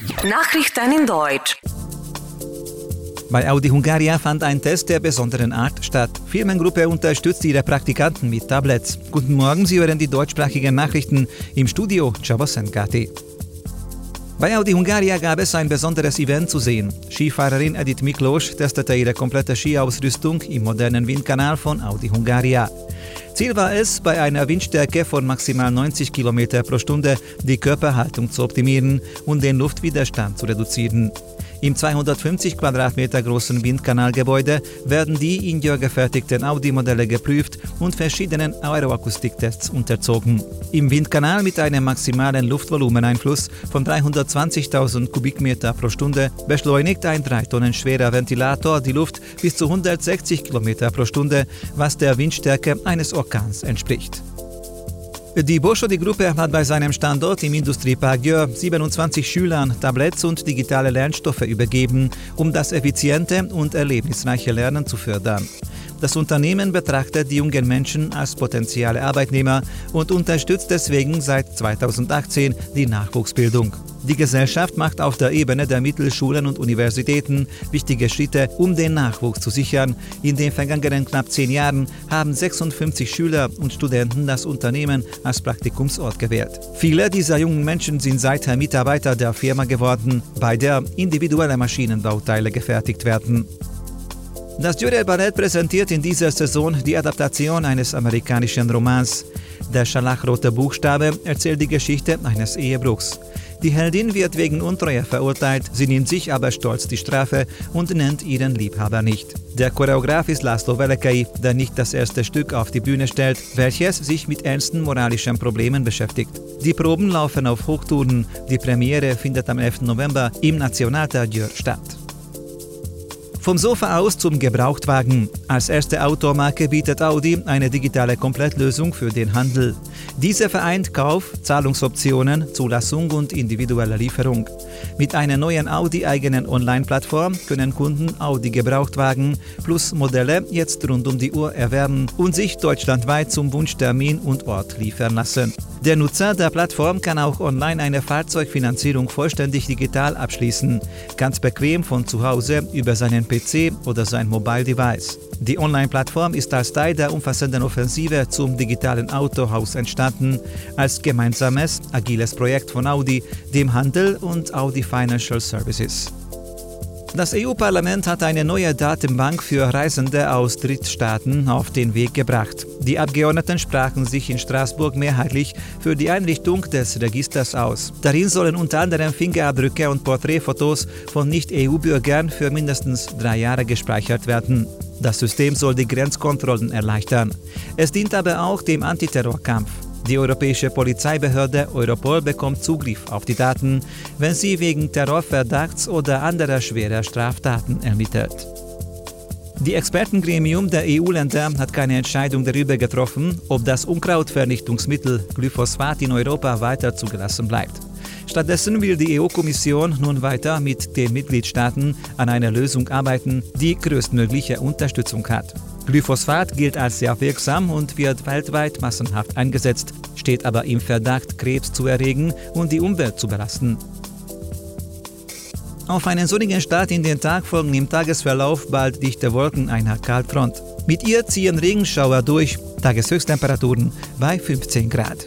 Nachrichten in Deutsch. Bei Audi Hungaria fand ein Test der besonderen Art statt. Firmengruppe unterstützt ihre Praktikanten mit Tablets. Guten Morgen, Sie hören die deutschsprachigen Nachrichten im Studio Csaba Bei Audi Hungaria gab es ein besonderes Event zu sehen. Skifahrerin Edith Miklós testete ihre komplette Skiausrüstung im modernen Windkanal von Audi Hungaria. Ziel war es, bei einer Windstärke von maximal 90 km pro Stunde die Körperhaltung zu optimieren und den Luftwiderstand zu reduzieren. Im 250 Quadratmeter großen Windkanalgebäude werden die ingefertigten Audi-Modelle geprüft und verschiedenen Aeroakustiktests unterzogen. Im Windkanal mit einem maximalen Luftvolumeneinfluss von 320.000 Kubikmeter pro Stunde beschleunigt ein 3 Tonnen schwerer Ventilator die Luft bis zu 160 km pro Stunde, was der Windstärke eines Orkans entspricht. Die Boschodi-Gruppe hat bei seinem Standort im Industriepark Jör 27 Schülern Tablets und digitale Lernstoffe übergeben, um das effiziente und erlebnisreiche Lernen zu fördern. Das Unternehmen betrachtet die jungen Menschen als potenzielle Arbeitnehmer und unterstützt deswegen seit 2018 die Nachwuchsbildung. Die Gesellschaft macht auf der Ebene der Mittelschulen und Universitäten wichtige Schritte, um den Nachwuchs zu sichern. In den vergangenen knapp zehn Jahren haben 56 Schüler und Studenten das Unternehmen als Praktikumsort gewählt. Viele dieser jungen Menschen sind seither Mitarbeiter der Firma geworden, bei der individuelle Maschinenbauteile gefertigt werden. Das Jurel Ballett präsentiert in dieser Saison die Adaptation eines amerikanischen Romans. Der scharlachrote Buchstabe erzählt die Geschichte eines Ehebruchs. Die Heldin wird wegen Untreue verurteilt, sie nimmt sich aber stolz die Strafe und nennt ihren Liebhaber nicht. Der Choreograf ist Laszlo Velekei, der nicht das erste Stück auf die Bühne stellt, welches sich mit ernsten moralischen Problemen beschäftigt. Die Proben laufen auf Hochtouren, die Premiere findet am 11. November im Nationaltheater statt. Vom Sofa aus zum Gebrauchtwagen. Als erste Automarke bietet Audi eine digitale Komplettlösung für den Handel. Diese vereint Kauf, Zahlungsoptionen, Zulassung und individuelle Lieferung. Mit einer neuen Audi-eigenen Online-Plattform können Kunden Audi Gebrauchtwagen plus Modelle jetzt rund um die Uhr erwerben und sich deutschlandweit zum Wunschtermin und Ort liefern lassen. Der Nutzer der Plattform kann auch online eine Fahrzeugfinanzierung vollständig digital abschließen, ganz bequem von zu Hause über seinen PC oder sein Mobile Device. Die Online-Plattform ist als Teil der umfassenden Offensive zum digitalen Autohaus entstanden, als gemeinsames, agiles Projekt von Audi, dem Handel und Audi Financial Services. Das EU-Parlament hat eine neue Datenbank für Reisende aus Drittstaaten auf den Weg gebracht. Die Abgeordneten sprachen sich in Straßburg mehrheitlich für die Einrichtung des Registers aus. Darin sollen unter anderem Fingerabdrücke und Porträtfotos von Nicht-EU-Bürgern für mindestens drei Jahre gespeichert werden. Das System soll die Grenzkontrollen erleichtern. Es dient aber auch dem Antiterrorkampf. Die europäische Polizeibehörde Europol bekommt Zugriff auf die Daten, wenn sie wegen Terrorverdachts oder anderer schwerer Straftaten ermittelt. Die Expertengremium der EU-Länder hat keine Entscheidung darüber getroffen, ob das Unkrautvernichtungsmittel Glyphosat in Europa weiter zugelassen bleibt. Stattdessen will die EU-Kommission nun weiter mit den Mitgliedstaaten an einer Lösung arbeiten, die größtmögliche Unterstützung hat. Glyphosat gilt als sehr wirksam und wird weltweit massenhaft eingesetzt, steht aber im Verdacht, Krebs zu erregen und die Umwelt zu belasten. Auf einen sonnigen Start in den Tag folgen im Tagesverlauf bald dichte Wolken einer Kaltfront. Mit ihr ziehen Regenschauer durch, Tageshöchsttemperaturen bei 15 Grad.